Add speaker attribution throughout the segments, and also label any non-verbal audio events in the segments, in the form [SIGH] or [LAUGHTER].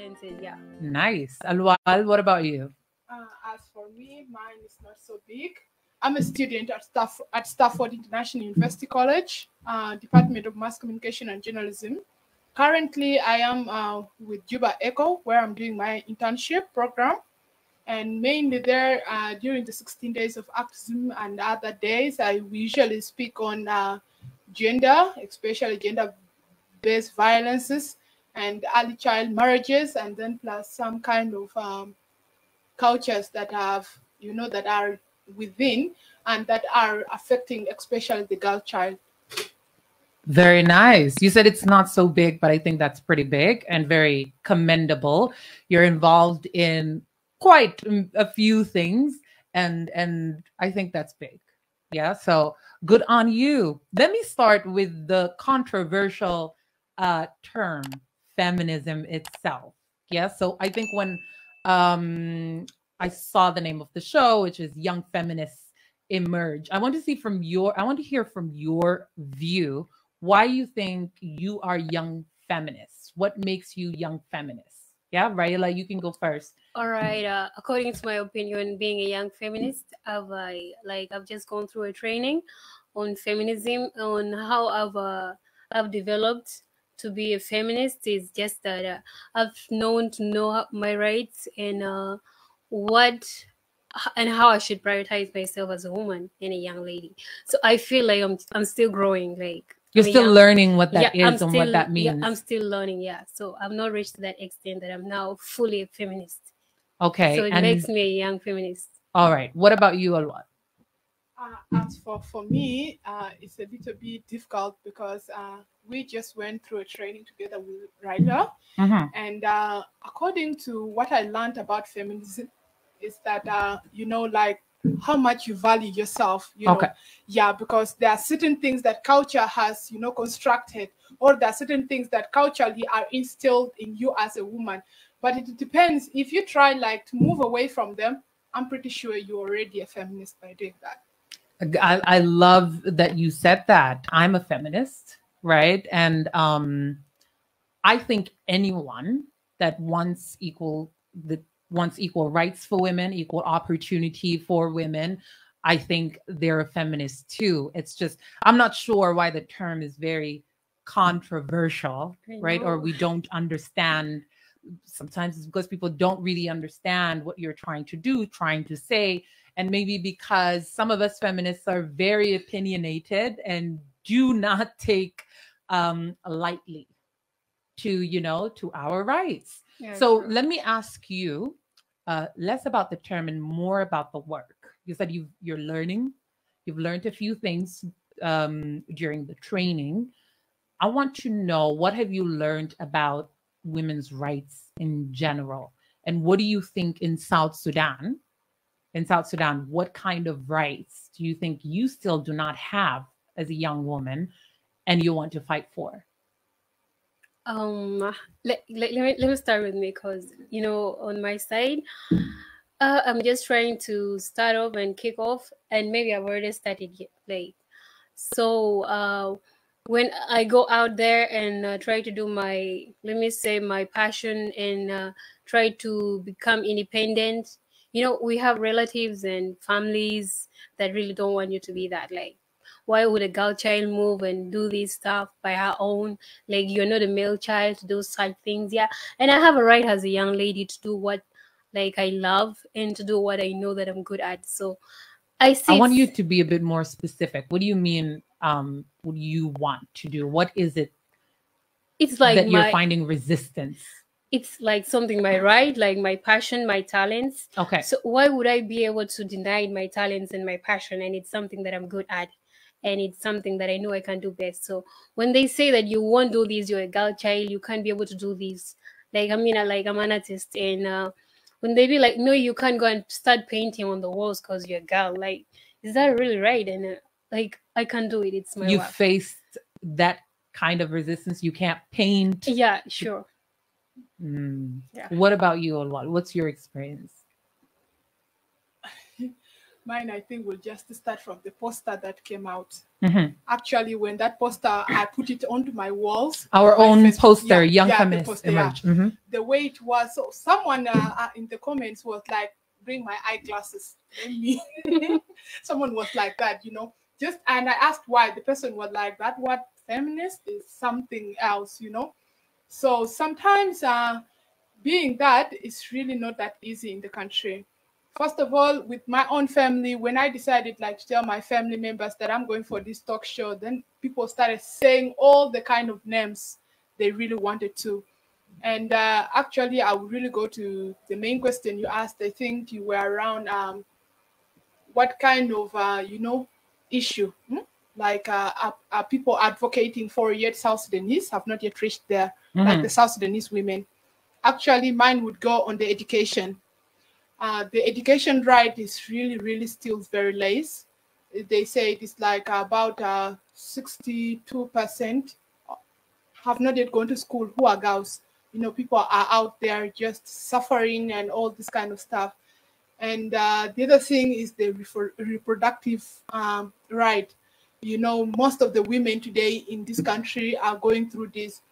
Speaker 1: talented. Yeah.
Speaker 2: Nice. Alwal, what about you?
Speaker 3: Uh, as for me, mine is not so big. I'm a student at Staff at Stafford International University College, uh, Department of Mass Communication and Journalism. Currently, I am uh, with Juba Echo, where I'm doing my internship program, and mainly there uh, during the 16 days of activism and other days, I usually speak on uh, gender, especially gender-based violences and early child marriages, and then plus some kind of um, cultures that have, you know, that are within and that are affecting especially the girl child.
Speaker 2: Very nice. You said it's not so big, but I think that's pretty big and very commendable. You're involved in quite a few things and and I think that's big. Yeah, so good on you. Let me start with the controversial uh term feminism itself. Yeah, so I think when um I saw the name of the show, which is Young Feminists Emerge. I want to see from your, I want to hear from your view why you think you are young feminists. What makes you young feminists? Yeah, Raila, you can go first.
Speaker 1: All right. Uh, according to my opinion, being a young feminist, I've uh, like I've just gone through a training on feminism, on how I've uh, I've developed to be a feminist. Is just that uh, I've known to know my rights and uh, what and how I should prioritize myself as a woman and a young lady. So I feel like I'm I'm still growing. Like
Speaker 2: you're still learning what that
Speaker 1: yeah,
Speaker 2: is and what that means.
Speaker 1: Yeah, I'm still learning. Yeah, so I'm not reached to that extent that I'm now fully a feminist.
Speaker 2: Okay,
Speaker 1: so it and, makes me a young feminist.
Speaker 2: All right. What about you, Alwat?
Speaker 3: Uh, as for for me, uh, it's a little bit difficult because uh, we just went through a training together with Ryder, mm-hmm. and uh, according to what I learned about feminism, is that uh, you know like how much you value yourself you okay. know yeah because there are certain things that culture has you know constructed or there are certain things that culturally are instilled in you as a woman. But it depends. If you try like to move away from them i'm pretty sure you're already a feminist by doing that
Speaker 2: I, I love that you said that i'm a feminist right and um i think anyone that wants equal the wants equal rights for women, equal opportunity for women. I think they're a feminist too. It's just, I'm not sure why the term is very controversial, right? Or we don't understand. Sometimes it's because people don't really understand what you're trying to do, trying to say. And maybe because some of us feminists are very opinionated and do not [LAUGHS] take um, lightly to, you know, to our rights. Yeah, so true. let me ask you uh, less about the term and more about the work. You said you you're learning, you've learned a few things um, during the training. I want to know what have you learned about women's rights in general, and what do you think in South Sudan? In South Sudan, what kind of rights do you think you still do not have as a young woman, and you want to fight for?
Speaker 1: um let, let, let, me, let me start with me because you know on my side uh, i'm just trying to start off and kick off and maybe i've already started late so uh when i go out there and uh, try to do my let me say my passion and uh, try to become independent you know we have relatives and families that really don't want you to be that like why would a girl child move and do this stuff by her own? Like you're not a male child to do such things. Yeah and i have a right as a young lady to do what like i love and to do what i know that i'm good at. So i see
Speaker 2: i want you to be a bit more specific. What do you mean um what you want to do what is it
Speaker 1: it's like
Speaker 2: that you're finding resistance
Speaker 1: it's like something my right like my passion my talents
Speaker 2: okay
Speaker 1: so why would i be able to deny my talents and my passion and it's something that i'm good at and it's something that I know I can do best. So when they say that you won't do this, you're a girl child, you can't be able to do this. Like I mean, like I'm an artist, and uh, when they be like, no, you can't go and start painting on the walls because you're a girl. Like, is that really right? And uh, like, I can't do it. It's my.
Speaker 2: You
Speaker 1: work.
Speaker 2: faced that kind of resistance. You can't paint.
Speaker 1: Yeah, sure.
Speaker 2: Mm. Yeah. What about you, Olwal? What's your experience? [LAUGHS]
Speaker 3: mine, I think, will just start from the poster that came out.
Speaker 2: Mhm.
Speaker 3: Actually, when that poster, I put it onto my walls.
Speaker 2: Our
Speaker 3: my
Speaker 2: own
Speaker 3: Facebook-
Speaker 2: poster,
Speaker 3: yeah,
Speaker 2: Young
Speaker 3: yeah, the
Speaker 2: Feminist
Speaker 3: poster, yeah.
Speaker 2: Emerge. Mhm.
Speaker 3: The way it was, so someone uh, uh, in the comments was like, "Bring my eyeglasses." Let me. [LAUGHS] someone was like that, you know. Just and I asked why. The person was like, "That what feminist is something else," you know. So sometimes, uh, being that is really not that easy in the country. First of all, with my own family, when I decided like to tell my family members that I'm going for this talk show, then people started saying all the kind of names they really wanted to. And uh, actually, I would really go to the main question you asked. I think you were around um, what kind of uh, you know issue, hmm? like uh, are, are people advocating for yet South Sudanese have not yet reached there, like
Speaker 2: Mhm.
Speaker 3: the South Sudanese women. Actually, mine would go on the education. Uh, the education right is really, really still very less. They say it is like about uh, 62% have not yet gone to school who are girls. You know, people are out there just suffering and all this kind of stuff. And uh, the other thing is the reproductive um, right. You know, most of the women today in this country are going through this.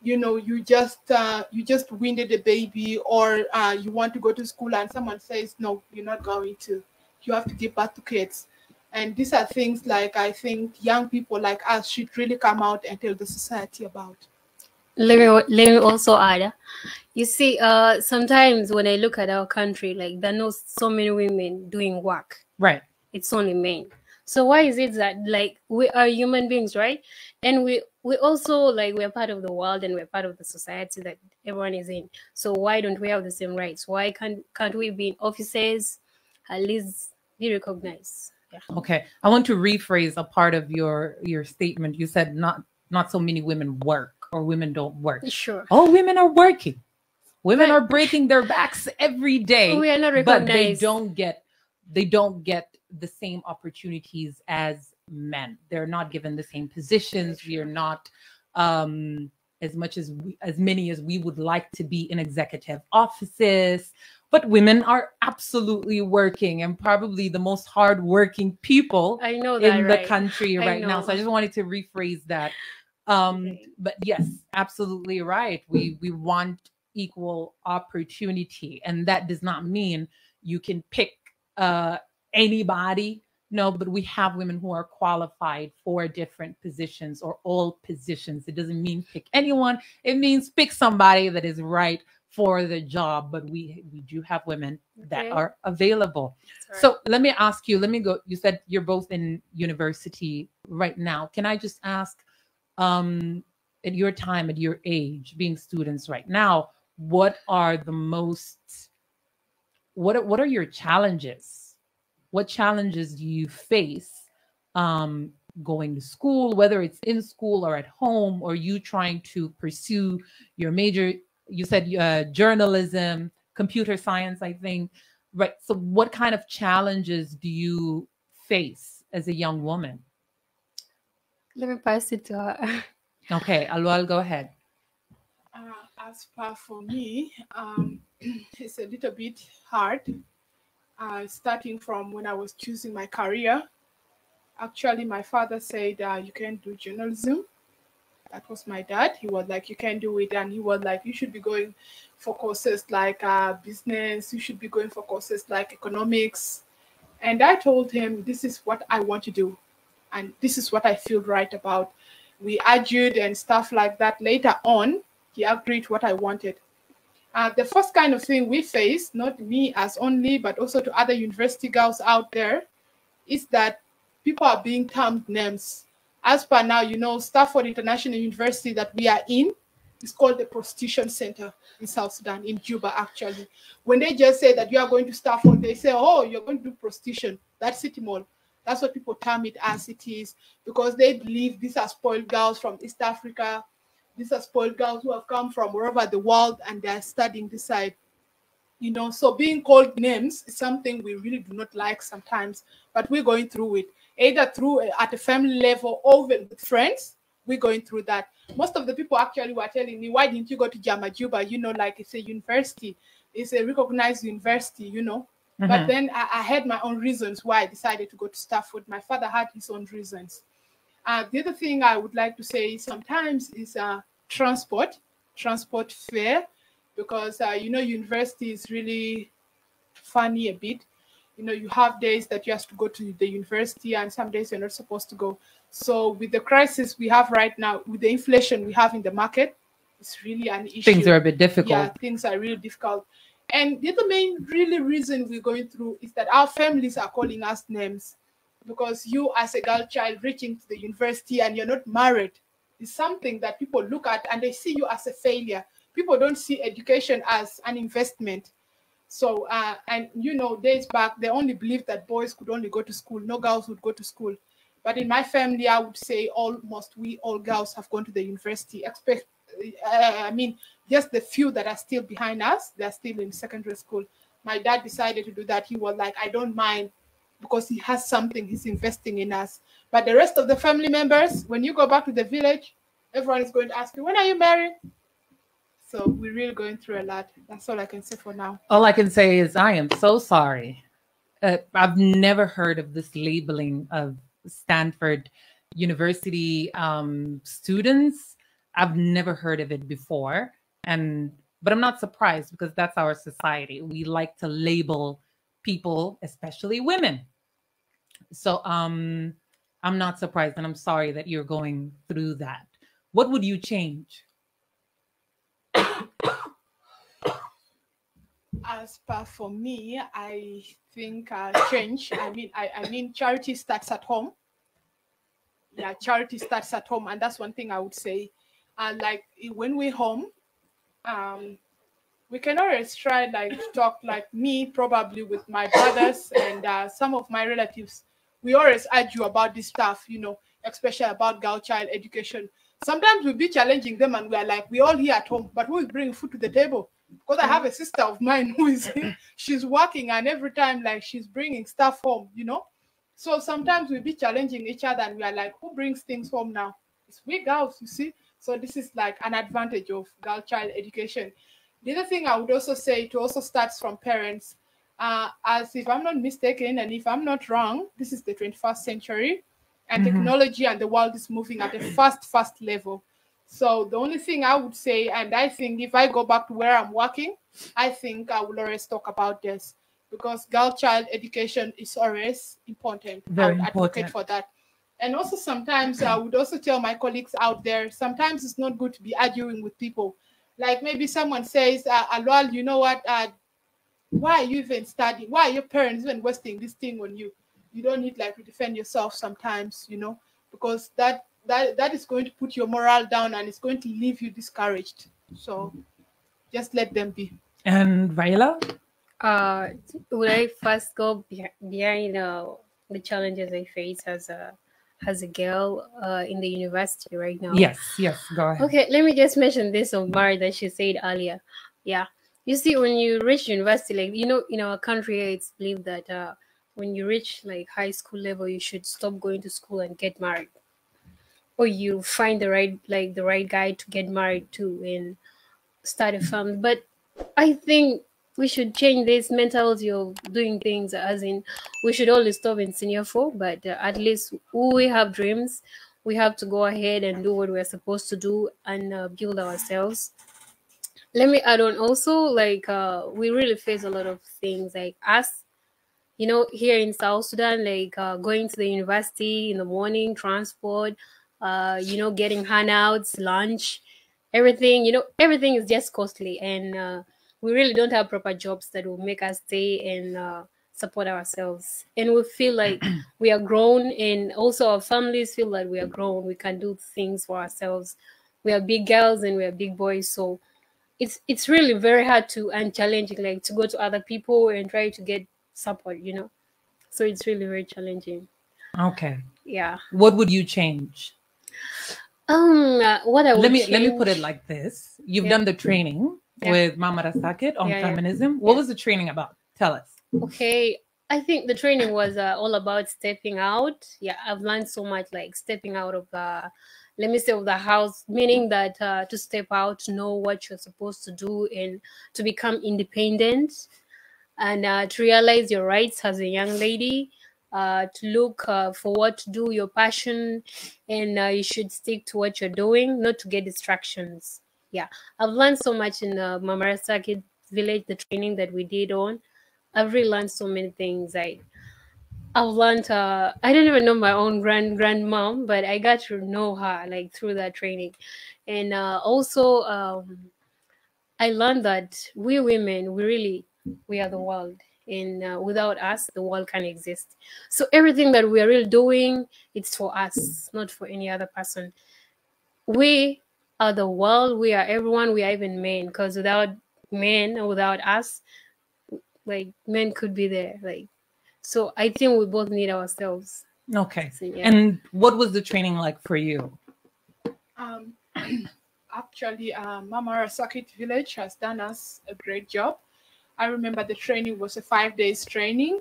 Speaker 3: You know, you just uh, you just winded a baby, or uh, you want to go to school, and someone says, "No, you're not going to. You have to give birth to kids." And these are things like I think young people like us should really come out and tell the society about.
Speaker 1: Let me let me also add you see uh sometimes when i look at our country like there are not so many women doing work.
Speaker 2: Right.
Speaker 1: it's only men. So why is it that like we are human beings right? And we we also like we're part of the world and we're part of the society that everyone is in. So why don't we have the same rights? Why can't can't we be in offices at least be recognized? Yeah.
Speaker 2: Okay. I want to rephrase a part of your your statement. You said not not so many women work or women don't work.
Speaker 1: sure
Speaker 2: Oh, women are working. Women
Speaker 1: But-
Speaker 2: are breaking their backs every day.
Speaker 1: we are not recognized.
Speaker 2: but they don't get they don't get the same opportunities as men they're not given the same positions we are not um as much as we, as many as we would like to be in executive offices but women are absolutely working and probably the most hardworking people
Speaker 1: i know that
Speaker 2: in
Speaker 1: right?
Speaker 2: the country right now so i just wanted to rephrase that um
Speaker 1: Okay.
Speaker 2: but yes absolutely right we we want equal opportunity and that does not mean you can pick uh anybody no but we have women who are qualified for different positions or all positions it doesn't mean pick anyone it means pick somebody that is right for the job but we we do have women that
Speaker 1: Okay.
Speaker 2: are available
Speaker 1: right.
Speaker 2: so let me ask you, let me go. You said you're both in university right now. Can I just ask, um, at your time, at your age, being students right now, what are the most what what are your challenges? What challenges do you face um going to school, whether it's in school or at home, or you trying to pursue your major? You said uh, journalism, computer science, I think. Right. So, what kind of challenges do you face as a young woman?
Speaker 1: Let me pass it to her [LAUGHS]
Speaker 2: Okay, Alwal, go ahead.
Speaker 3: Uh, as far for me, um, [CLEARS THROAT] it's a little bit hard. Uh, starting from when I was choosing my career, actually, my father said uh, you can do journalism. That was my dad. He was like, you can do it, and he was like, you should be going for courses like uh, business. You should be going for courses like economics. And I told him, this is what I want to do, and this is what I feel right about. We argued and stuff like that. Later on, he agreed what I wanted. Uh, the first kind of thing we face, not me as only, but also to other university girls out there, is that people are being termed names. As per now, you know, Stafford International University that we are in is called the Prostitution Center in South Sudan, in Juba, actually. When they just say that you are going to Stafford, they say, oh, you're going to do prostitution. That's City Mall. That's what people term it as it is because they believe these are spoiled girls from East Africa. These are spoiled girls who have come from wherever the world and they're studying this side. You know, so being called names is something we really do not like sometimes, but we're going through it either through uh, at a family level or with friends. We're going through that. Most of the people actually were telling me, why didn't you go to Jama Juba? You know, like it's a university, it's a recognized university, you know. But
Speaker 2: Mhm.
Speaker 3: then I, I had my own reasons why I decided to go to Stafford. My father had his own reasons. Uh, the other thing I would like to say sometimes is uh, transport, transport fare, because uh, you know university is really funny a bit. You know, you have days that you have to go to the university, and some days you're not supposed to go. So with the crisis we have right now, with the inflation we have in the market, it's really an issue.
Speaker 2: Things are a bit difficult.
Speaker 3: Yeah, things are really difficult. And the other main really reason we're going through is that our families are calling us names because you as a girl child reaching to the university and you're not married is something that people look at and they see you as a failure. People don't see education as an investment. So, uh, and you know, days back, they only believed that boys could only go to school, no girls would go to school. But in my family, I would say almost we all girls have gone to the university. Expect, uh, I mean, just the few that are still behind us, they're still in secondary school. My dad decided to do that. He was like, I don't mind because he has something he's investing in us. But the rest of the family members, when you go back to the village, everyone is going to ask you, when are you married? So we're really going through a lot. That's all I can say for now.
Speaker 2: All I can say is I am so sorry. Uh, I've never heard of this labeling of Stafford University um, students. I've never heard of it before, and but I'm not surprised because that's our society. We like to label people, especially women. So um, I'm not surprised, and I'm sorry that you're going through that. What would you change?
Speaker 3: As per for me, I think uh, change. I mean, I, I mean, charity starts at home. Yeah, charity starts at home, and that's one thing I would say. Uh, like when we're home, um, we can always try like to talk like me, probably with my brothers and uh, some of my relatives. We always argue about this stuff, you know, especially about girl child education. Sometimes we'll be challenging them, and we are like, we all here at home, but who is bringing food to the table? because I have a sister of mine [LAUGHS] who is she's working and every time like she's bringing stuff home, you know. So sometimes we'll be challenging each other and we are like, who brings things home now? It's we girls, you see. So this is like an advantage of girl child education. The other thing I would also say it also starts from parents. Uh, as if I'm not mistaken, and if I'm not wrong, this is the 21st century, and
Speaker 2: Mhm.
Speaker 3: technology and the world is moving at a fast, fast level. So the only thing I would say, and I think if I go back to where I'm working, I think I will always talk about this because girl child education is always important. I
Speaker 2: Very
Speaker 3: would advocate for that. And also sometimes I would also tell my colleagues out there, sometimes it's not good to be arguing with people. Like maybe someone says, uh, Alwal, you know what? Uh, why are you even studying? Why are your parents even wasting this thing on you? You don't need like to defend yourself sometimes, you know, because that that that is going to put your morale down and it's going to leave you discouraged. So just let them be.
Speaker 2: And Viola?
Speaker 1: Uh, would I first go beh- behind uh, the challenges I face as a as a girl uh, in the university right now?
Speaker 2: Yes, yes, go ahead.
Speaker 1: Okay, let me just mention this of Mari that she said earlier. Yeah, you see, when you reach university, like you know, in our country, it's believed that uh, when you reach like high school level, you should stop going to school and get married, or you find the right like the right guy to get married to and start a family. But I think we should change this mentality of doing things as in we should always stop in senior four, but uh, at least we have dreams. We have to go ahead and do what we're supposed to do and uh, build ourselves. Let me add on also like uh, we really face a lot of things like us you know here in south sudan like uh, going to the university in the morning transport uh, you know getting handouts lunch everything you know everything is just costly. And uh, we really don't have proper jobs that will make us stay and uh, support ourselves and we feel like [CLEARS THROAT] we are grown and also our families feel that we are grown we can do things for ourselves we are big girls and we are big boys so it's it's really very hard to and challenging like to go to other people and try to get support you know so it's really very challenging
Speaker 2: Okay.
Speaker 1: yeah
Speaker 2: What would you change?
Speaker 1: um uh, what i would
Speaker 2: let me let me put it like this. You've
Speaker 1: Yeah.
Speaker 2: done the training
Speaker 1: Yeah.
Speaker 2: with Mama Rasakit on
Speaker 1: Yeah,
Speaker 2: feminism. What was the training about? Tell us.
Speaker 1: Okay, I think the training was uh, all about stepping out. Yeah, I've learned so much, like stepping out of the, let me say, of the house, meaning that uh, to step out, to know what you're supposed to do, and to become independent. and uh, to realize your rights as a young lady uh, to look uh, for what to do, your passion, and uh, you should stick to what you're doing, not to get distractions. Yeah, I've learned so much in the Mamarasaki village, the training that we did on. I've really learned so many things. I I've learned. Uh, I didn't even know my own grand grandmom, but I got to know her like through that training, and uh, also um, I learned that we women, we really we are the world, and uh, without us, the world can't exist. So everything that we are really doing, it's for us, not for any other person. We are the world. We are everyone. We are even men, because without men or without us, like men could be there, like so I think we both need ourselves.
Speaker 2: Okay.
Speaker 1: So, yeah.
Speaker 2: And what was the training like for you?
Speaker 3: Um, [CLEARS THROAT] actually, uh, Mamara Circuit Village has done us a great job. I remember the training was a five days training,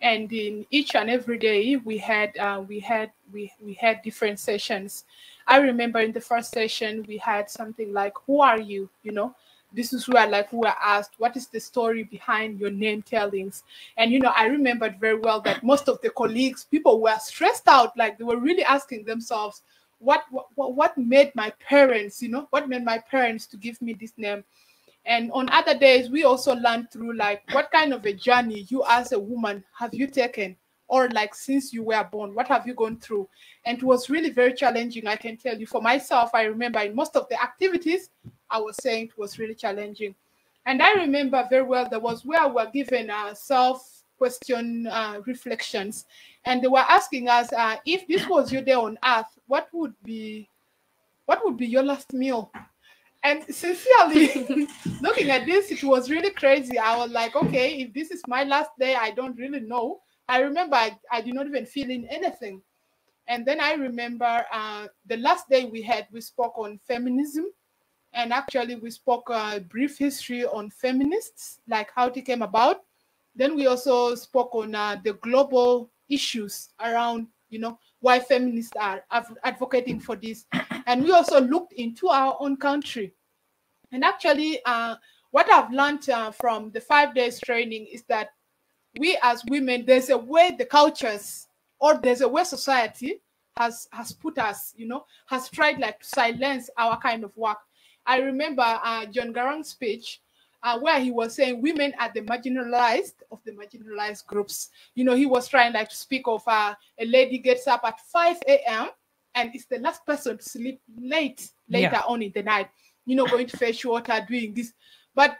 Speaker 3: and in each and every day we had uh, we had we we had different sessions. I remember in the first session we had something like "Who are you?" You know, this is where like we were asked what is the story behind your name tellings and you know i remembered very well that most of the colleagues people were stressed out like they were really asking themselves what what, what made my parents you know what made my parents to give me this name and on other days we also learned through like what kind of a journey you as a woman have you taken? Or like since you were born what have you gone through? And it was really very challenging i can tell you. For myself i remember in most of the activities i was saying it was really challenging. And i remember very well there was where we were given uh, self question uh, reflections. And they were asking us uh, if this was your day on earth what would be what would be your last meal and sincerely [LAUGHS] looking at this it was really crazy i was like okay if this is my last day i don't really know I remember I, I did not even feel in anything. And then I remember uh, the last day we had, we spoke on feminism. And actually, we spoke a brief history on feminists, like how it came about. Then we also spoke on uh, the global issues around, you know, why feminists are advocating for this. And we also looked into our own country. And actually, uh, what I've learned uh, from the five days training is that we as women, there's a way the cultures or there's a way society has has put us, you know, has tried like to silence our kind of work. I remember uh, John Garang's speech uh, where he was saying women are the marginalized of the marginalized groups. You know, he was trying like to speak of uh, a lady gets up at 5 a.m. and is the last person to sleep late later yeah. on in the night. You know, going to fetch water, doing this. But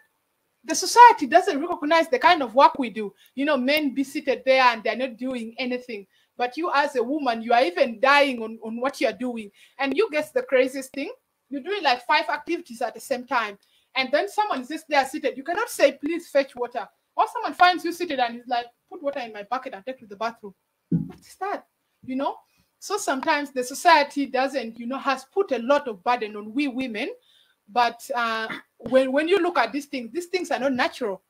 Speaker 3: the society doesn't recognize the kind of work we do. You know, men be seated there and they're not doing anything. But you, as a woman, you are even dying on, on what you're doing. And you guess the craziest thing? You're doing like five activities at the same time. And then someone is just there seated. You cannot say, please fetch water. Or someone finds you seated and is like, put water in my bucket and take to the bathroom. What is that? You know? So sometimes the society doesn't, you know, has put a lot of burden on we women but uh, when, when you look at these things, these things are not natural.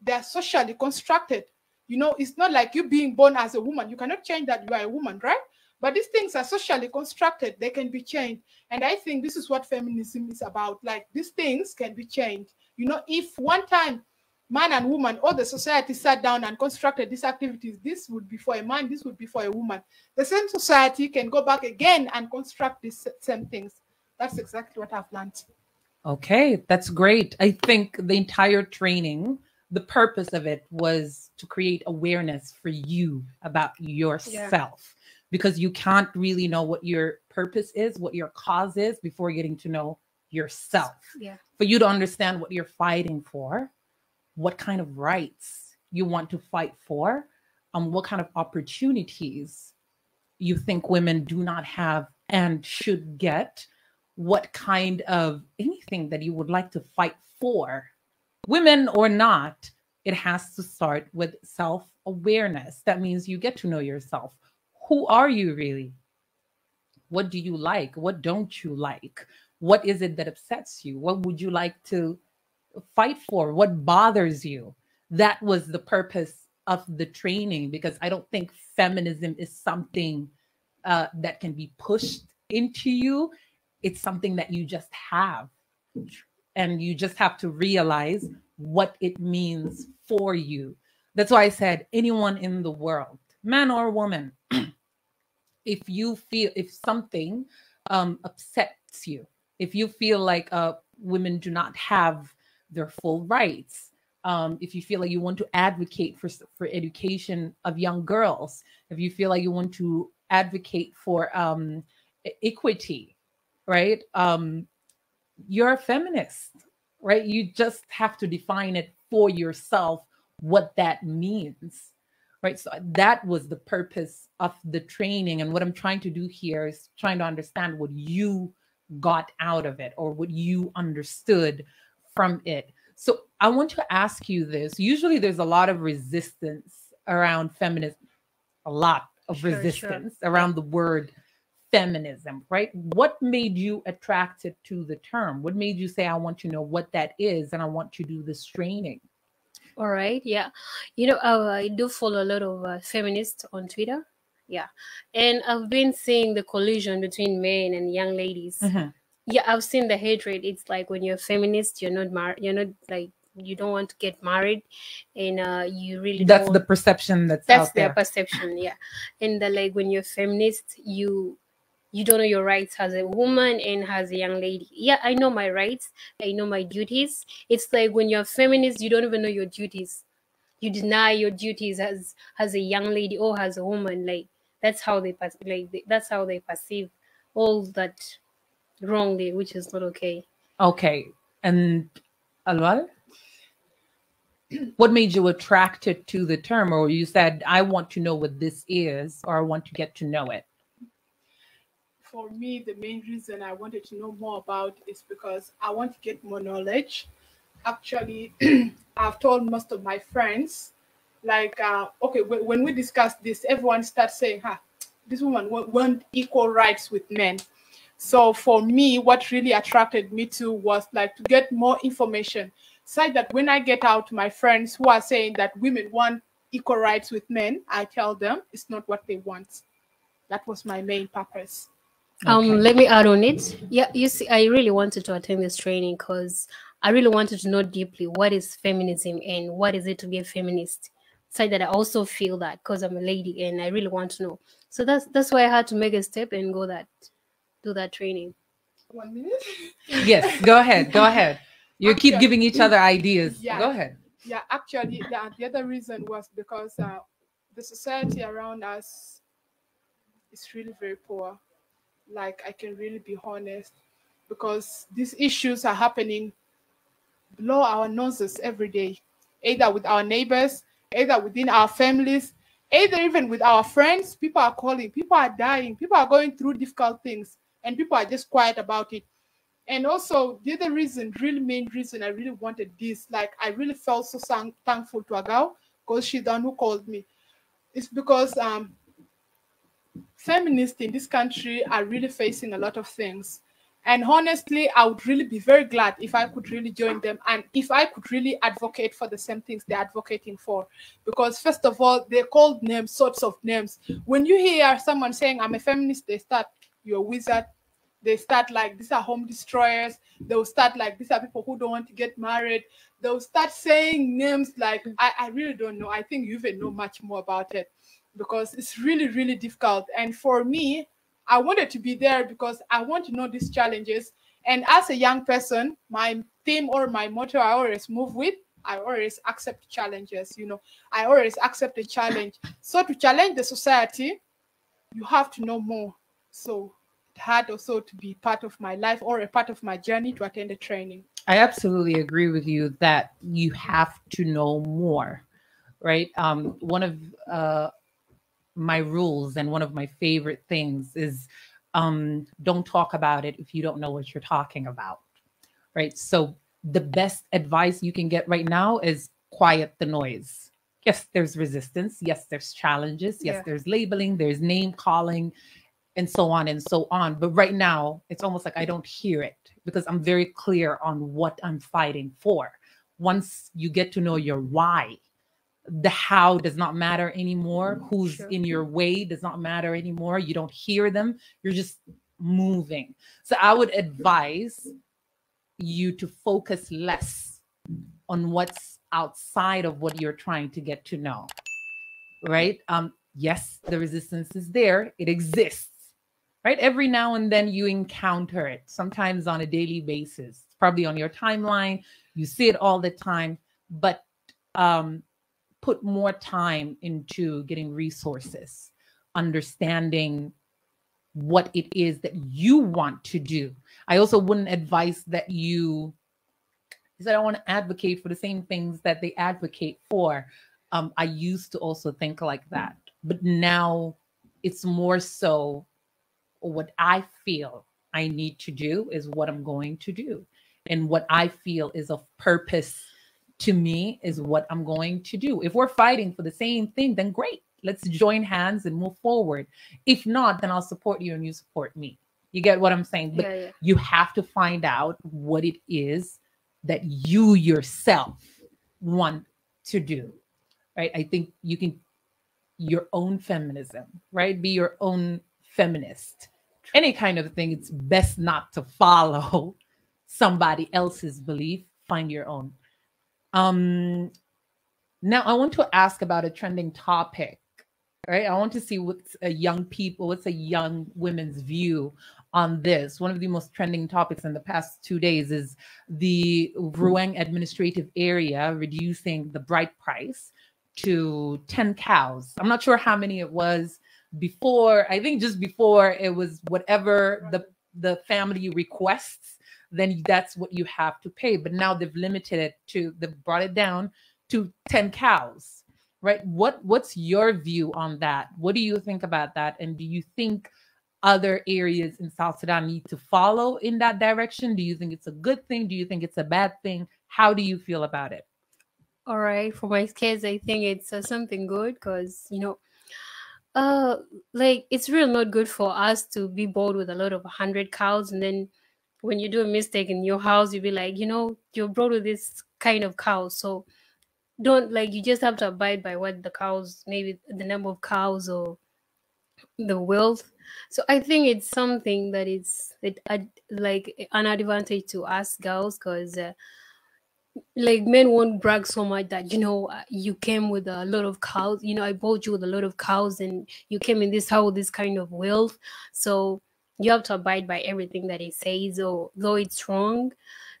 Speaker 3: They're socially constructed. You know, it's not like you being born as a woman. You cannot change that you are a woman, right? But these things are socially constructed. They can be changed. And I think this is what feminism is about. Like these things can be changed. You know, if one time man and woman all the society sat down and constructed these activities, this would be for a man, this would be for a woman. The same society can go back again and construct these same things. That's exactly what I've learned.
Speaker 2: Okay, that's great. I think the entire training, the purpose of it was to create awareness for you about yourself yeah. because you can't really know what your purpose is, what your cause is before getting to know yourself.
Speaker 1: Yeah.
Speaker 2: For you to understand what you're fighting for, what kind of rights you want to fight for, um, what kind of opportunities you think women do not have and should get what kind of anything that you would like to fight for, women or not, it has to start with self awareness. That means you get to know yourself. Who are you really? What do you like? What don't you like? What is it that upsets you? What would you like to fight for? What bothers you? That was the purpose of the training because I don't think feminism is something uh, that can be pushed into you it's something that you just have and you just have to realize what it means for you. That's why I said anyone in the world, man or woman, [CLEARS THROAT] if you feel if something um, upsets you, if you feel like uh, women do not have their full rights, um, if you feel like you want to advocate for for education of young girls, if you feel like you want to advocate for um, equity, right? Um, you're a feminist, right? You just have to define it for yourself what that means, right? So that was the purpose of the training, and what I'm trying to do here is trying to understand what you got out of it or what you understood from it. So I want to ask you this. Usually there's a lot of resistance around feminism, a lot of sure, resistance sure. around the word feminism, right? What made you attracted to the term? What made you say, I want to know what that is and I want to do this training?
Speaker 1: All right. Yeah. You know, uh, I do follow a lot of uh, feminists on Twitter yeah and i've been seeing the collision between men and young ladies mm-hmm. Yeah i've seen the hatred. It's like when you're a feminist you're not married you're not like you don't want to get married and uh you really
Speaker 2: that's the perception that's
Speaker 1: that's their perception yeah. And the, like when you're feminist you you don't know your rights as a woman and as a young lady. Yeah i know my rights. I know my duties. It's like when you're feminist you don't even know your duties. You deny your duties as as a young lady or as a woman. Like that's how they like that's how they perceive all that wrongly which is not okay.
Speaker 2: Okay. And alwal what made you attracted to the term or you said i want to know what this is or i want to get to know it
Speaker 3: for me the main reason i wanted to know more about is because i want to get more knowledge. Actually [CLEARS THROAT] i've told most of my friends like uh, okay when we discuss this everyone starts saying huh this woman want equal rights with men so for me what really attracted me to was like to get more information. So that when i get out my friends who are saying that women want equal rights with men i tell them it's not what they want. That was my main purpose.
Speaker 1: Um let me add on it. Yeah you see i really wanted to attend this training because i really wanted to know deeply what is feminism and what is it to be a feminist? Side that I also feel that because I'm a lady and I really want to know. So that's that's why I had to make a step and go that do that training.
Speaker 3: One minute.
Speaker 2: yes, go ahead. Go ahead. You actually, keep giving each other ideas. Yeah, go ahead.
Speaker 3: Yeah, actually, the, the other reason was because uh, the society around us is really very poor. Like I can really be honest, because these issues are happening below our noses every day, either with our neighbors, either within our families, either even with our friends. People are calling, people are dying, people are going through difficult things, and people are just quiet about it. And also, the other reason, really main reason I really wanted this, like I really felt so thankful to Agao because she's the one who called me. It's because um, feminists in this country are really facing a lot of things and honestly, I would really be very glad if I could really join them and if I could really advocate for the same things they're advocating for. Because, first of all, they're called names, sorts of names. When you hear someone saying, I'm a feminist, they start, you're wizard. They start like, these are home destroyers. They'll start like, these are people who don't want to get married. They'll start saying names like, I, I really don't know. I think you even know much more about it because it's really, really difficult. And for me, I wanted to be there because I want to know these challenges. And as a young person, my theme or my motto I always move with, I always accept challenges. You know, I always accept a challenge. So to challenge the society, you have to know more. So had also to be part of my life or a part of my journey to attend the training.
Speaker 2: I absolutely agree with you that you have to know more, right? Um, one of uh, my rules and one of my favorite things is um, don't talk about it if you don't know what you're talking about right so the best advice you can get right now is quiet the noise yes there's resistance yes there's challenges yes yeah. there's labeling there's name calling and so on and so on but right now it's almost like i don't hear it because i'm very clear on what i'm fighting for once you get to know your why the how does not matter anymore mm, who's sure. in your way does not matter anymore you don't hear them you're just moving so i would advise you to focus less on what's outside of what you're trying to get to know. Right? Um, yes, the resistance is there, it exists. Right? Every now and then you encounter it, sometimes on a daily basis, probably on your timeline. You see it all the time, but um, put more time into getting resources, understanding what it is that you want to do. I also wouldn't advise that you that I want to advocate for the same things that they advocate for. Um, I used to also think like that, but now it's more so what I feel I need to do is what I'm going to do. And what I feel is of purpose to me is what I'm going to do. If we're fighting for the same thing, then great. Let's join hands and move forward. If not, then I'll support you and you support me. You get what I'm saying? But
Speaker 1: Yeah, yeah.
Speaker 2: you have to find out what it is that you yourself want to do. Right? I think you can your own feminism, right? Be your own feminist. Any kind of thing, it's best not to follow [LAUGHS] somebody else's belief. Find your own. Um, now I want to ask about a trending topic, right? I want to see what's a young people, what's a young women's view on this. One of the most trending topics in the past two days is the Ruweng administrative area reducing the bride price to 10 cows. I'm not sure how many it was before. I think just before it was whatever the the family requests then that's what you have to pay. But now they've limited it to they've brought it down to 10 cows. Right? What what's your view on that? What do you think about that? And do you think other areas in South Sudan need to follow in that direction? Do you think it's a good thing? Do you think it's a bad thing? How do you feel about it?
Speaker 1: All right, for my kids, I think it's uh, something good because you know, uh, like it's really not good for us to be bored with a lot of hundred cows, and then when you do a mistake in your house, you'll be like, you know, you're brought with this kind of cows, so don't like you just have to abide by what the cows, maybe the number of cows or the wealth. So I think it's something that is it like an advantage to us girls because. Uh, like men won't brag so much that you know uh, you came with a lot of cows you know i bought you with a lot of cows and you came in this house with this kind of wealth. So you have to abide by everything that it says or though it's wrong.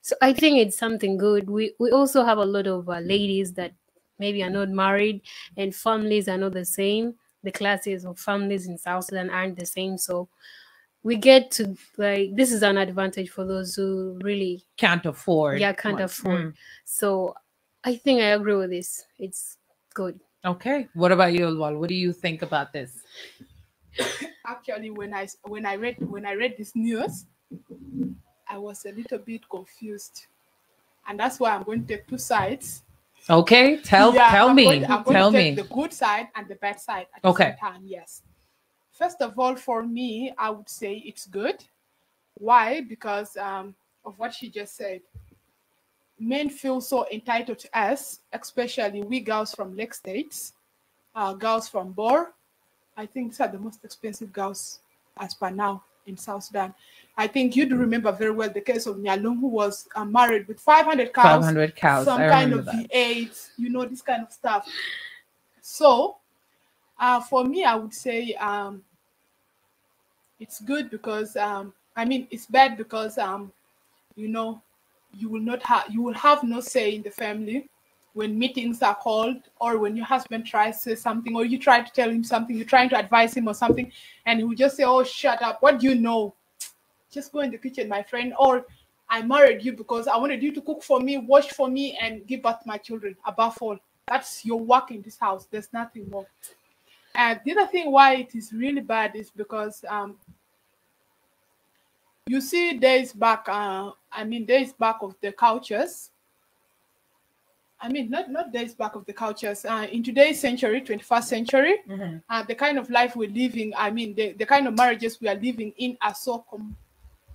Speaker 1: So i think it's something good. We we also have a lot of uh, ladies that maybe are not married and families are not the same. The classes of families in south sudan aren't the same. So we get to like this is an advantage for those who really
Speaker 2: Can't afford.
Speaker 1: yeah can't
Speaker 2: one.
Speaker 1: afford
Speaker 2: Mm.
Speaker 1: so i think i agree with this it's good
Speaker 2: Okay. What about you, Lwal? What do you think about this? [COUGHS]
Speaker 3: Actually, when I when I read when I read this news, I was a little bit confused, and that's why I'm going to take two sides.
Speaker 2: Okay. Tell
Speaker 3: Yeah,
Speaker 2: tell
Speaker 3: I'm
Speaker 2: me.
Speaker 3: going- I'm going
Speaker 2: tell
Speaker 3: to take
Speaker 2: me.
Speaker 3: the good side and the bad side at the
Speaker 2: Okay.
Speaker 3: same time. Yes. First of all, for me, I would say it's good. Why? Because um, of what she just said. Men feel so entitled to us, especially we girls from Lake States, uh, girls from Bor. I think these are the most expensive girls as per now in South Sudan. I think you do remember very well the case of Nyalong, who was uh, married with 500 cows
Speaker 2: Five hundred cows.
Speaker 3: some
Speaker 2: I
Speaker 3: kind of
Speaker 2: that.
Speaker 3: V8, you know, this kind of stuff. So, uh, for me, I would say um, it's good because um, I mean it's bad because um, you know you will not have you will have no say in the family when meetings are called or when your husband tries to say something or you try to tell him something you're trying to advise him or something and he will just say oh shut up what do you know just go in the kitchen my friend or I married you because I wanted you to cook for me, wash for me, and give birth to my children. Above all, that's your work in this house. There's nothing more. And the other thing why it is really bad is because um, you see days back. Uh, I mean, days back of the cultures. I mean, not not days back of the cultures. Uh, in today's century, 21st century,
Speaker 2: Mhm.
Speaker 3: uh, the kind of life we're living. I mean, the, the kind of marriages we are living in are so com-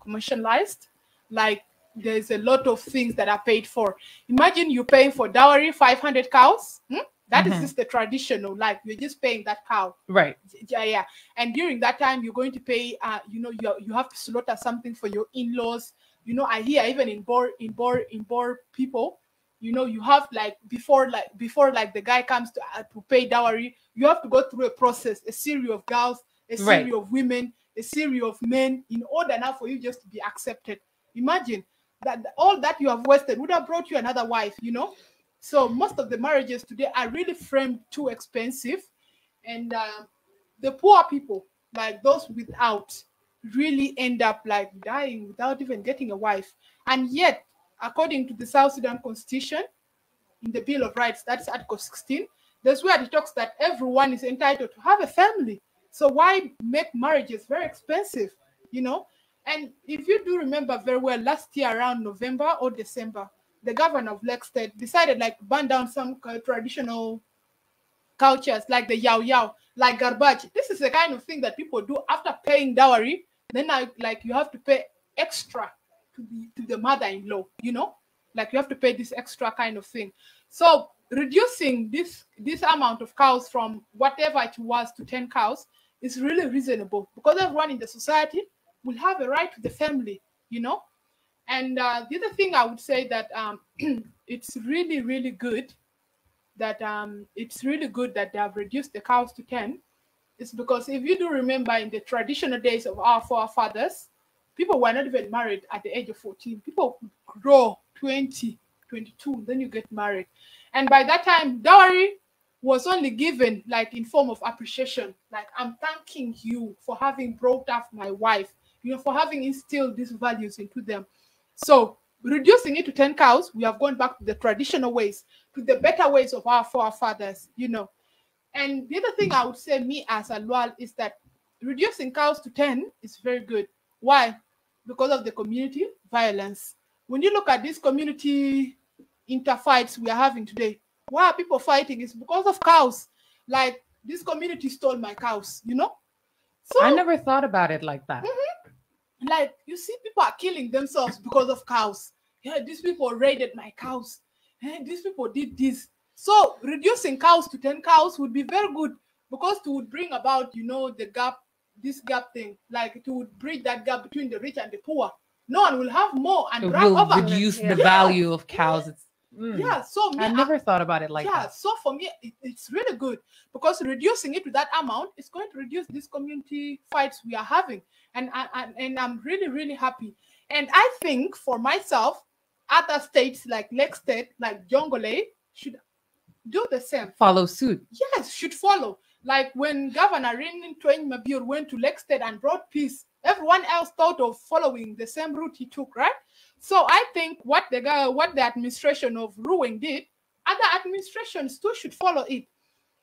Speaker 3: commercialized like there's a lot of things that are paid for imagine you're paying for dowry 500 cows hmm? That is
Speaker 2: Mhm.
Speaker 3: just the traditional life you're just paying that cow
Speaker 2: Right.
Speaker 3: yeah yeah and during that time you're going to pay uh you know you, you have to slaughter something for your in-laws You know, I hear even in Bor in Bor in Bor people, you know, you have like before like before like the guy comes to, uh, to pay dowry, you have to go through a process, a series of girls, a series
Speaker 2: Right.
Speaker 3: of women, a series of men, in order now for you just to be accepted. Imagine that all that you have wasted would have brought you another wife, you know. So most of the marriages today are really framed too expensive, and uh, the poor people, like those without, really end up like dying without even getting a wife. And yet, according to the South Sudan Constitution, in the Bill of Rights, that's Article 16, that's where it talks that everyone is entitled to have a family. So why make marriages very expensive? You know, and if you do remember very well, last year around November or December, the governor of Lake State decided like burn down some uh, traditional cultures like the yao yao, like garbage. This is the kind of thing that people do after paying dowry. Then I, like you have to pay extra to the to the mother-in-law. You know, like you have to pay this extra kind of thing. So reducing this this amount of cows from whatever it was to 10 cows is really reasonable because everyone in the society will have a right to the family, you know. And uh, the other thing I would say that um, [CLEARS THROAT] it's really, really good that um, it's really good that they have reduced the cows to 10 is because if you do remember in the traditional days of our forefathers, people were not even married at the age of 14. People grow 20, 22, then you get married. And by that time, dowry was only given like in form of appreciation. Like I'm thanking you for having brought up my wife, you know, for having instilled these values into them. So reducing it to 10 cows, we have gone back to the traditional ways, to the better ways of our forefathers, you know. And the other thing I would say, me as a Lual, is that reducing cows to 10 is very good. Why? Because of the community violence. When you look at these community interfights we are having today, why are people fighting? It's because of cows. Like this community stole my cows, you know? So
Speaker 2: I never thought about it like that. Mm-hmm.
Speaker 3: Like you see people are killing themselves because of cows. Yeah these people raided my cows. Eh, these people did this. So reducing cows to 10 cows would be very good because it would bring about you know the gap this gap thing. Like it would bridge that gap between the rich and the poor. No one will have more and
Speaker 2: It will
Speaker 3: over
Speaker 2: reduce
Speaker 1: Yeah.
Speaker 2: the value of cows. It's, mm.
Speaker 3: yeah so me,
Speaker 2: I never thought about it like
Speaker 3: yeah,
Speaker 2: that.
Speaker 3: so for me, it, it's really good because reducing it to that amount is going to reduce these community fights we are having, and I- and and I'm really really happy. And I think for myself, other states like Lake State, like Jonglei, should do the same.
Speaker 2: Follow suit.
Speaker 3: Yes, should follow. Like when Governor Rin Tueny Mabor went to Lake State and brought peace, everyone else thought of following the same route he took, right? So I think what the what the administration of Ruweng did, other administrations too should follow it.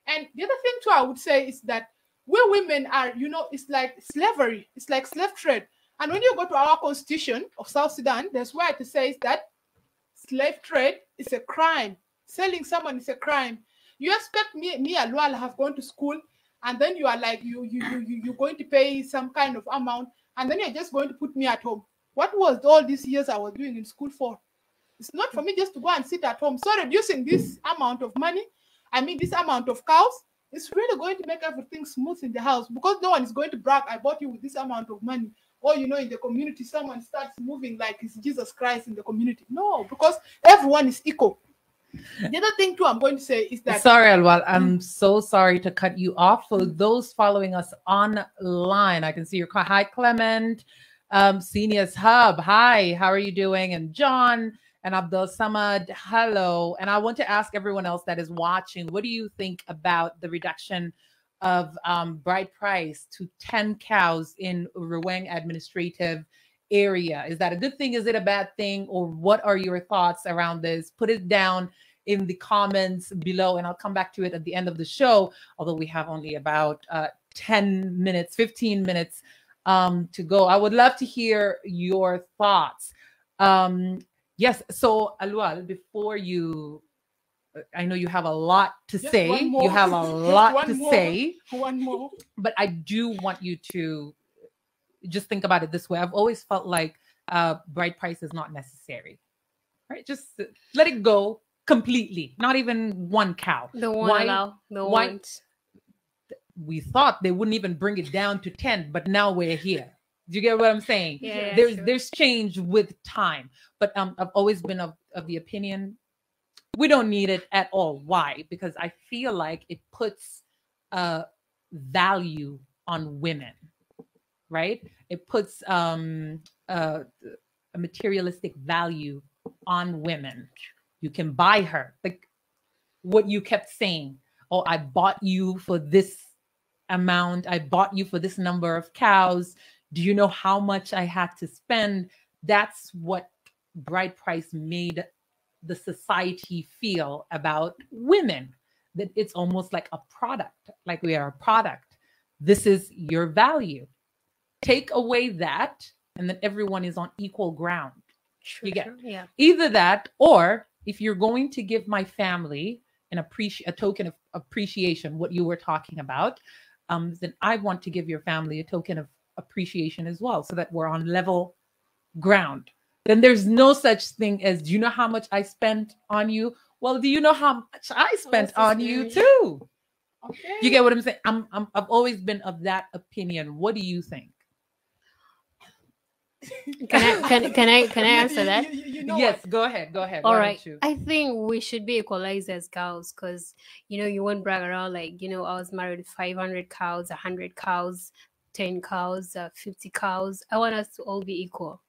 Speaker 3: And the other thing too, I would say is that we women are, you know, it's like slavery, it's like slave trade. And when you go to our constitution of South Sudan, there's where it says that slave trade is a crime. Selling someone is a crime. You expect me, me and Lual have gone to school, and then you are like, you, you, you, you, you're going to pay some kind of amount, and then you're just going to put me at home. What was all these years I was doing in school for? It's not for me just to go and sit at home. So reducing this amount of money, I mean this amount of cows, it's really going to make everything smooth in the house because no one is going to brag, I bought you with this amount of money. Or you know, in the community, someone starts moving like it's Jesus Christ in the community. No, because everyone is equal. The other thing too, I'm going to say is that
Speaker 2: Sorry, Alwal. I'm so sorry to cut you off. For those following us online, I can see your hi, Clement, um, Seniors Hub. Hi, how are you doing? And John and Abdul Samad. Hello. And I want to ask everyone else that is watching, what do you think about the reduction of um, bride price to 10 cows in Ruweng administrative area? Is that a good thing? Is it a bad thing? Or what are your thoughts around this? Put it down in the comments below and I'll come back to it at the end of the show, although we have only about uh, 10 minutes, 15 minutes um, to go. I would love to hear your thoughts. Um, yes, so Alwal, before you, I know you have a lot to
Speaker 3: Just
Speaker 2: say.
Speaker 3: one more.
Speaker 2: You have a [LAUGHS] lot
Speaker 3: one
Speaker 2: to
Speaker 3: more.
Speaker 2: say,
Speaker 3: one more.
Speaker 2: but I do want you to just think about it this way. I've always felt like uh, bride price is not necessary, right? Just let it go completely, not even one cow.
Speaker 1: The one
Speaker 2: Why-
Speaker 1: allow the
Speaker 2: why-
Speaker 1: one.
Speaker 2: We thought they wouldn't even bring it down to 10, but now we're here. Do you get what I'm saying?
Speaker 1: Yeah,
Speaker 2: there's
Speaker 1: sure.
Speaker 2: there's change with time, but um, I've always been of, of the opinion we don't need it at all. Why? Because I feel like it puts uh value on women, right? It puts um uh, a materialistic value on women. You can buy her, like what you kept saying. Oh, I bought you for this amount. I bought you for this number of cows. Do you know how much I had to spend? That's what Bride Price made the society feel about women. That it's almost like a product, like we are a product. This is your value. Take away that, and then everyone is on equal ground.
Speaker 1: True,
Speaker 2: You get-
Speaker 1: yeah.
Speaker 2: Either that, or if you're going to give my family an appreci- a token of appreciation, what you were talking about, um, then I want to give your family a token of appreciation as well, so that we're on level ground. Then there's no such thing as, do you know how much I spent on you? Well, do you know how much I spent
Speaker 3: that's
Speaker 2: on you too?
Speaker 3: Okay.
Speaker 2: You get what I'm saying? I'm, I'm I've always been of that opinion. What do you think?
Speaker 1: Can I can, can I can I [LAUGHS] answer that?
Speaker 3: you- you know
Speaker 2: yes,
Speaker 3: what?
Speaker 2: go ahead. Go ahead.
Speaker 1: All right.
Speaker 2: you?
Speaker 1: I think we should be equalized as cows because, you know, you won't brag around like, you know, I was married 500 cows, 100 cows, 10 cows, uh, 50 cows. I want us to all be equal.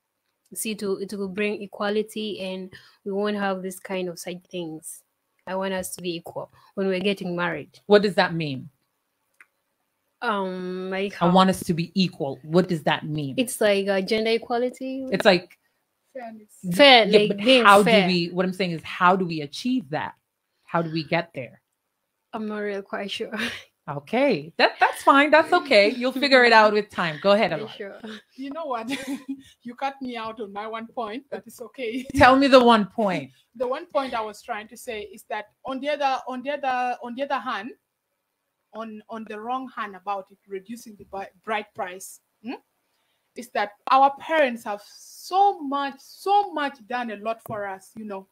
Speaker 1: See, to, it will bring equality and we won't have this kind of side things. I want us to be equal when we're getting married.
Speaker 2: What does that mean?
Speaker 1: Um, like
Speaker 2: I want us to be equal. What does that mean?
Speaker 1: it's like uh, gender equality.
Speaker 2: It's like
Speaker 3: Fairness.
Speaker 1: fair,
Speaker 2: yeah,
Speaker 1: like
Speaker 2: but
Speaker 1: being
Speaker 2: how
Speaker 1: fair.
Speaker 2: do we? What I'm saying is, how do we achieve that? How do we get there?
Speaker 1: I'm not really quite sure. [LAUGHS]
Speaker 2: Okay, that that's fine. That's okay. You'll figure it out with time. Go ahead,
Speaker 1: Quite
Speaker 2: Alon.
Speaker 1: sure.
Speaker 3: You know what? [LAUGHS] you cut me out on my one point. That is okay. [LAUGHS]
Speaker 2: Tell me the one point.
Speaker 3: the one point I was trying to say is that on the other on the other on the other hand, on on the wrong hand about it reducing the bride price, hmm, is that our parents have so much so much done a lot for us. You know,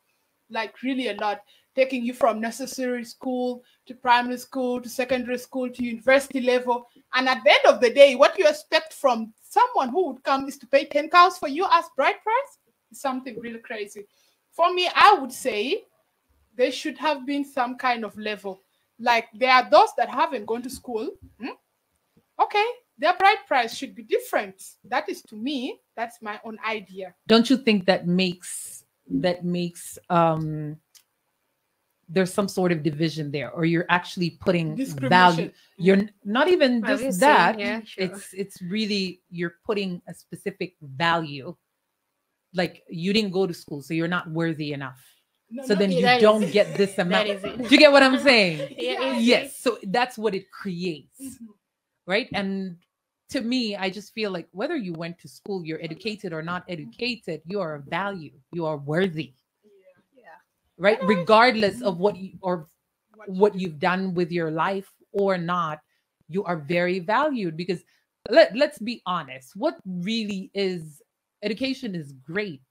Speaker 3: like really a lot, taking you from necessary school to primary school to secondary school to university level, and at the end of the day, what you expect from someone who would come is to pay ten cows for you as bride price. It's something really crazy for me, I would say there should have been some kind of level. Like there are those that haven't gone to school. hmm? Okay, their bride price should be different. That is to me, that's my own idea.
Speaker 2: Don't you think that makes that makes um there's some sort of division there, or you're actually putting value? You're not even
Speaker 1: Obviously,
Speaker 2: just that.
Speaker 1: yeah, sure.
Speaker 2: It's it's really you're putting a specific value. Like you didn't go to school, so you're not worthy enough.
Speaker 3: No,
Speaker 2: so
Speaker 3: no,
Speaker 2: then
Speaker 1: Yeah,
Speaker 2: you
Speaker 1: that is
Speaker 2: don't
Speaker 1: it.
Speaker 2: get this [LAUGHS] amount.
Speaker 1: is it.
Speaker 2: Do you get what I'm saying? [LAUGHS]
Speaker 1: Yeah,
Speaker 2: yes. So that's what it creates,
Speaker 3: Mhm.
Speaker 2: right? And to me, I just feel like whether you went to school, you're educated or not educated, you are of value. You are worthy,
Speaker 3: Yeah.
Speaker 2: right? Regardless of what you or
Speaker 3: What-
Speaker 2: what you've done with your life or not, you are very valued because let, let's be honest, what really is education is great.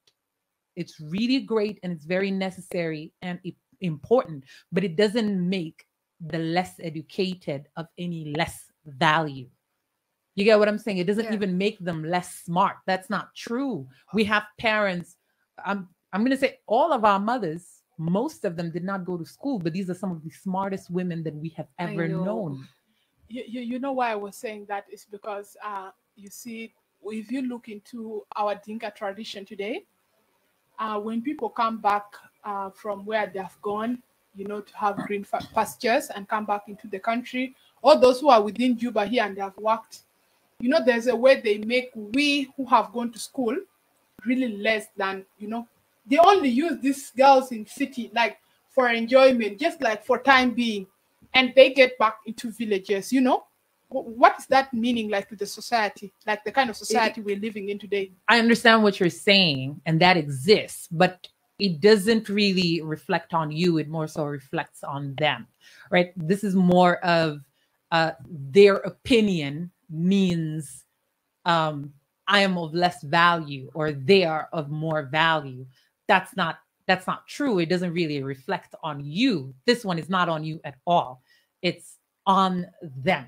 Speaker 2: It's really great and it's very necessary and important, but it doesn't make the less educated of any less value. You get what I'm saying? It doesn't
Speaker 1: Yeah.
Speaker 2: even make them less smart. That's not true. We have parents. I'm I'm gonna say all of our mothers, most of them did not go to school, but these are some of the smartest women that we have ever
Speaker 1: know.
Speaker 2: known.
Speaker 3: you, you, you know why I was saying that is because uh, you see, if you look into our Dinka tradition today, uh, when people come back uh, from where they have gone, you know, to have green pastures and come back into the country, or those who are within Juba here and they have worked, you know, there's a way they make we who have gone to school really less than, you know, they only use these girls in city like for enjoyment, just like for time being and they get back into villages you know what is that meaning like to the society like the kind of society we're living in today
Speaker 2: I understand what you're saying, and that exists, but it doesn't really reflect on you. It more so reflects on them, right? This is more of uh, their opinion means um, I am of less value, or they are of more value. That's not that's not true. It doesn't really reflect on you. This one is not on you at all. It's on them,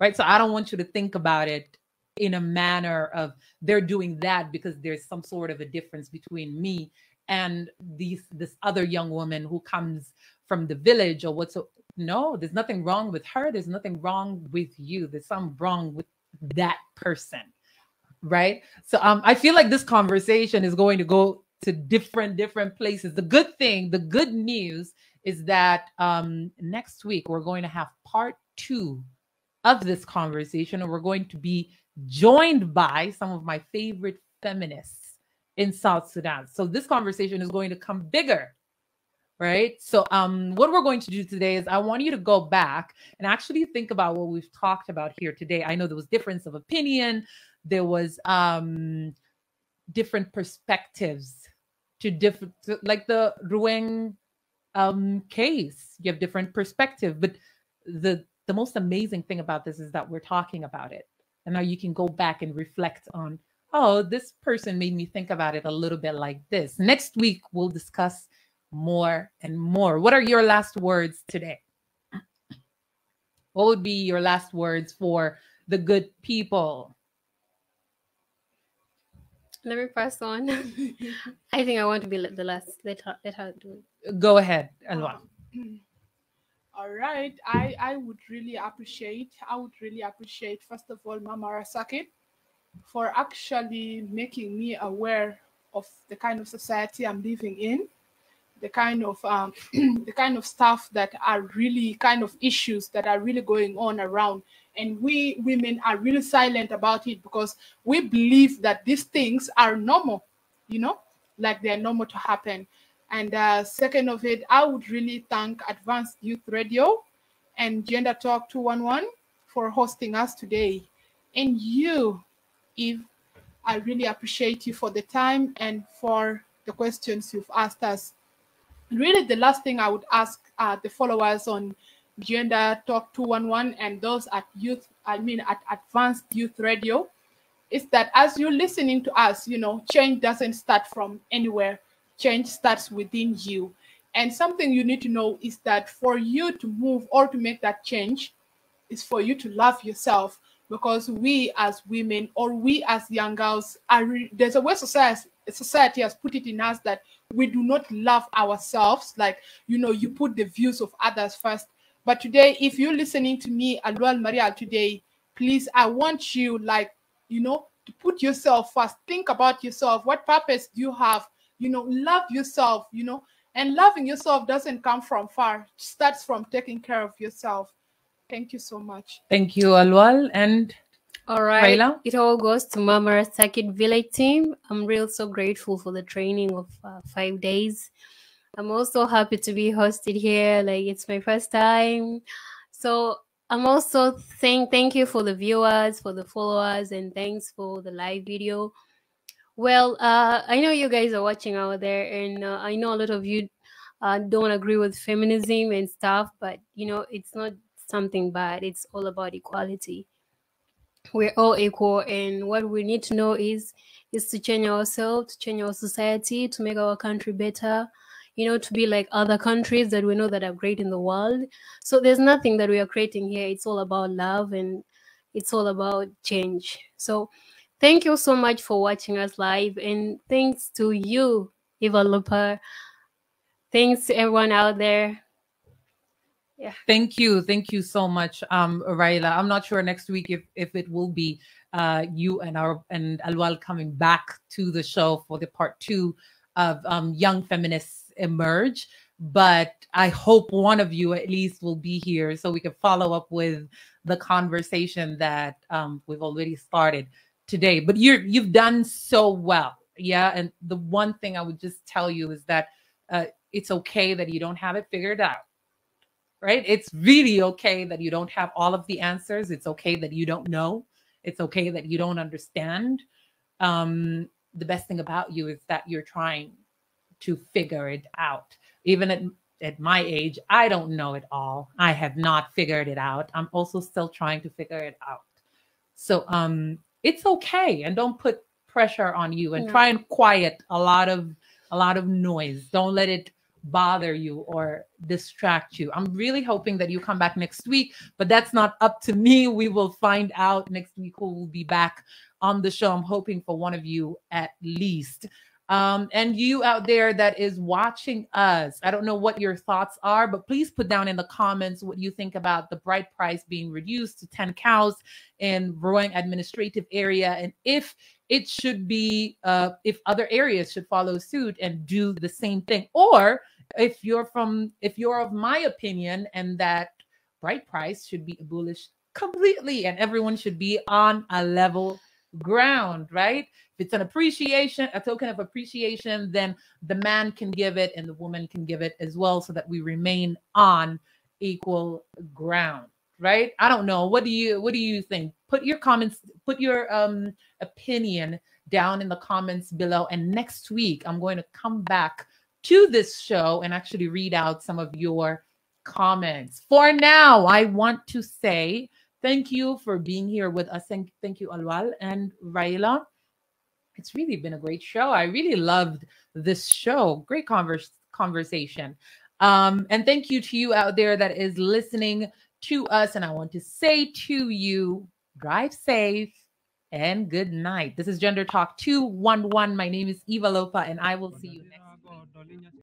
Speaker 2: right? So I don't want you to think about it in a manner of they're doing that because there's some sort of a difference between me and these this other young woman who comes from the village or what's no there's nothing wrong with her there's nothing wrong with you there's something wrong with that person right? So um i feel like this conversation is going to go to different different places. The good thing the good news is that um next week we're going to have part two of this conversation and we're going to be joined by some of my favorite feminists in south sudan. So this conversation is going to come bigger right? So um what we're going to do today is i want you to go back and actually think about what we've talked about here today. I know there was difference of opinion. There was um different perspectives to different like the Ruweng um case. You have different perspective but the the most amazing thing about this is that we're talking about it. And now you can go back and reflect on oh this person made me think about it a little bit like this. Next week we'll discuss more and more. What are your last words today? What would be your last words for the good people?
Speaker 1: Let me press on. [LAUGHS] I think I want to be the last. Let her, let her do
Speaker 2: it. Go ahead, Alwa.
Speaker 3: Um, [CLEARS THROAT] all right. I, I would really appreciate, I would really appreciate, first of all, Mama Rasaki for actually making me aware of the kind of society I'm living in the kind of um, [CLEARS THROAT] the kind of stuff that are really kind of issues that are really going on around. And we women are really silent about it because we believe that these things are normal you know like they're normal to happen. And uh, second of it i would really thank advanced youth radio and gender talk 211 for hosting us today. And you eve i really appreciate you for the time and for the questions you've asked us really the last thing I would ask uh, the followers on Gender Talk 211 and those at youth, I mean at Advanced Youth Radio, is that as you're listening to us, you know, change doesn't start from anywhere. Change starts within you. And something you need to know is that for you to move or to make that change is for you to love yourself because we as women or we as young girls are there's a way society society has put it in us that we do not love ourselves. Like you know you put the views of others first. But today if you're listening to me alwal maria today please i want you like you know to put yourself first. Think about yourself. What purpose do you have? You know love yourself you know. And loving yourself doesn't come from far. It starts from taking care of yourself. Thank you so much.
Speaker 2: Thank you alwal and
Speaker 1: all right. It all goes to Mama Sakit Village team. I'm real so grateful for the training of uh, five days. I'm also happy to be hosted here. Like it's my first time. So I'm also saying thank you for the viewers, for the followers, and thanks for the live video. Well, uh, I know you guys are watching out there, and uh, I know a lot of you uh, don't agree with feminism and stuff, but you know, it's not something bad. It's all about equality we're all equal and what we need to know is is to change ourselves to change our society to make our country better you know to be like other countries that we know that are great in the world. So there's nothing that we are creating here. It's all about love and it's all about change. So thank you so much for watching us live and thanks to you lupa thanks to everyone out there yeah.
Speaker 2: Thank you. Thank you so much um raila. I'm not sure next week if if it will be uh you and our and alwal coming back to the show for the part two of um young feminists emerge. But i hope one of you at least will be here so we can follow up with the conversation that um we've already started today. But you're you've done so well. Yeah and the one thing i would just tell you is that uh, it's okay that you don't have it figured out right? It's really okay that you don't have all of the answers. It's okay that you don't know. It's okay that you don't understand. Um, the best thing about you is that you're trying to figure it out. Even at, at my age, I don't know it all. I have not figured it out. I'm also still trying to figure it out. So um, it's okay, and don't put pressure on you, and try and quiet a lot of a lot of noise. Don't let it bother you or distract you. I'm really hoping that you come back next week, but that's not up to me. We will find out next week who will be back on the show. I'm hoping for one of you at least. Um, and you out there that is watching us, I don't know what your thoughts are, but please put down in the comments what you think about the bride price being reduced to 10 cows in Ruweng administrative area and if it should be, uh, if other areas should follow suit and do the same thing. Or if you're from, if you're of my opinion and that bride price should be abolished completely and everyone should be on a level ground, right? If it's an appreciation, a token of appreciation, then the man can give it and the woman can give it as well so that we remain on equal ground, right? I don't know. What do you what do you think? Put your comments, put your um opinion down in the comments below and next week I'm going to come back to this show and actually read out some of your comments. For now, I want to say Thank you for being here with us. Thank, thank you, Alwal and Raila. It's really been a great show. I really loved this show. Great converse, conversation. Um, and thank you to you out there that is listening to us. And I want to say to you, drive safe and good night. This is Gender Talk 211. My name is Eva Lopa, and I will see you next week.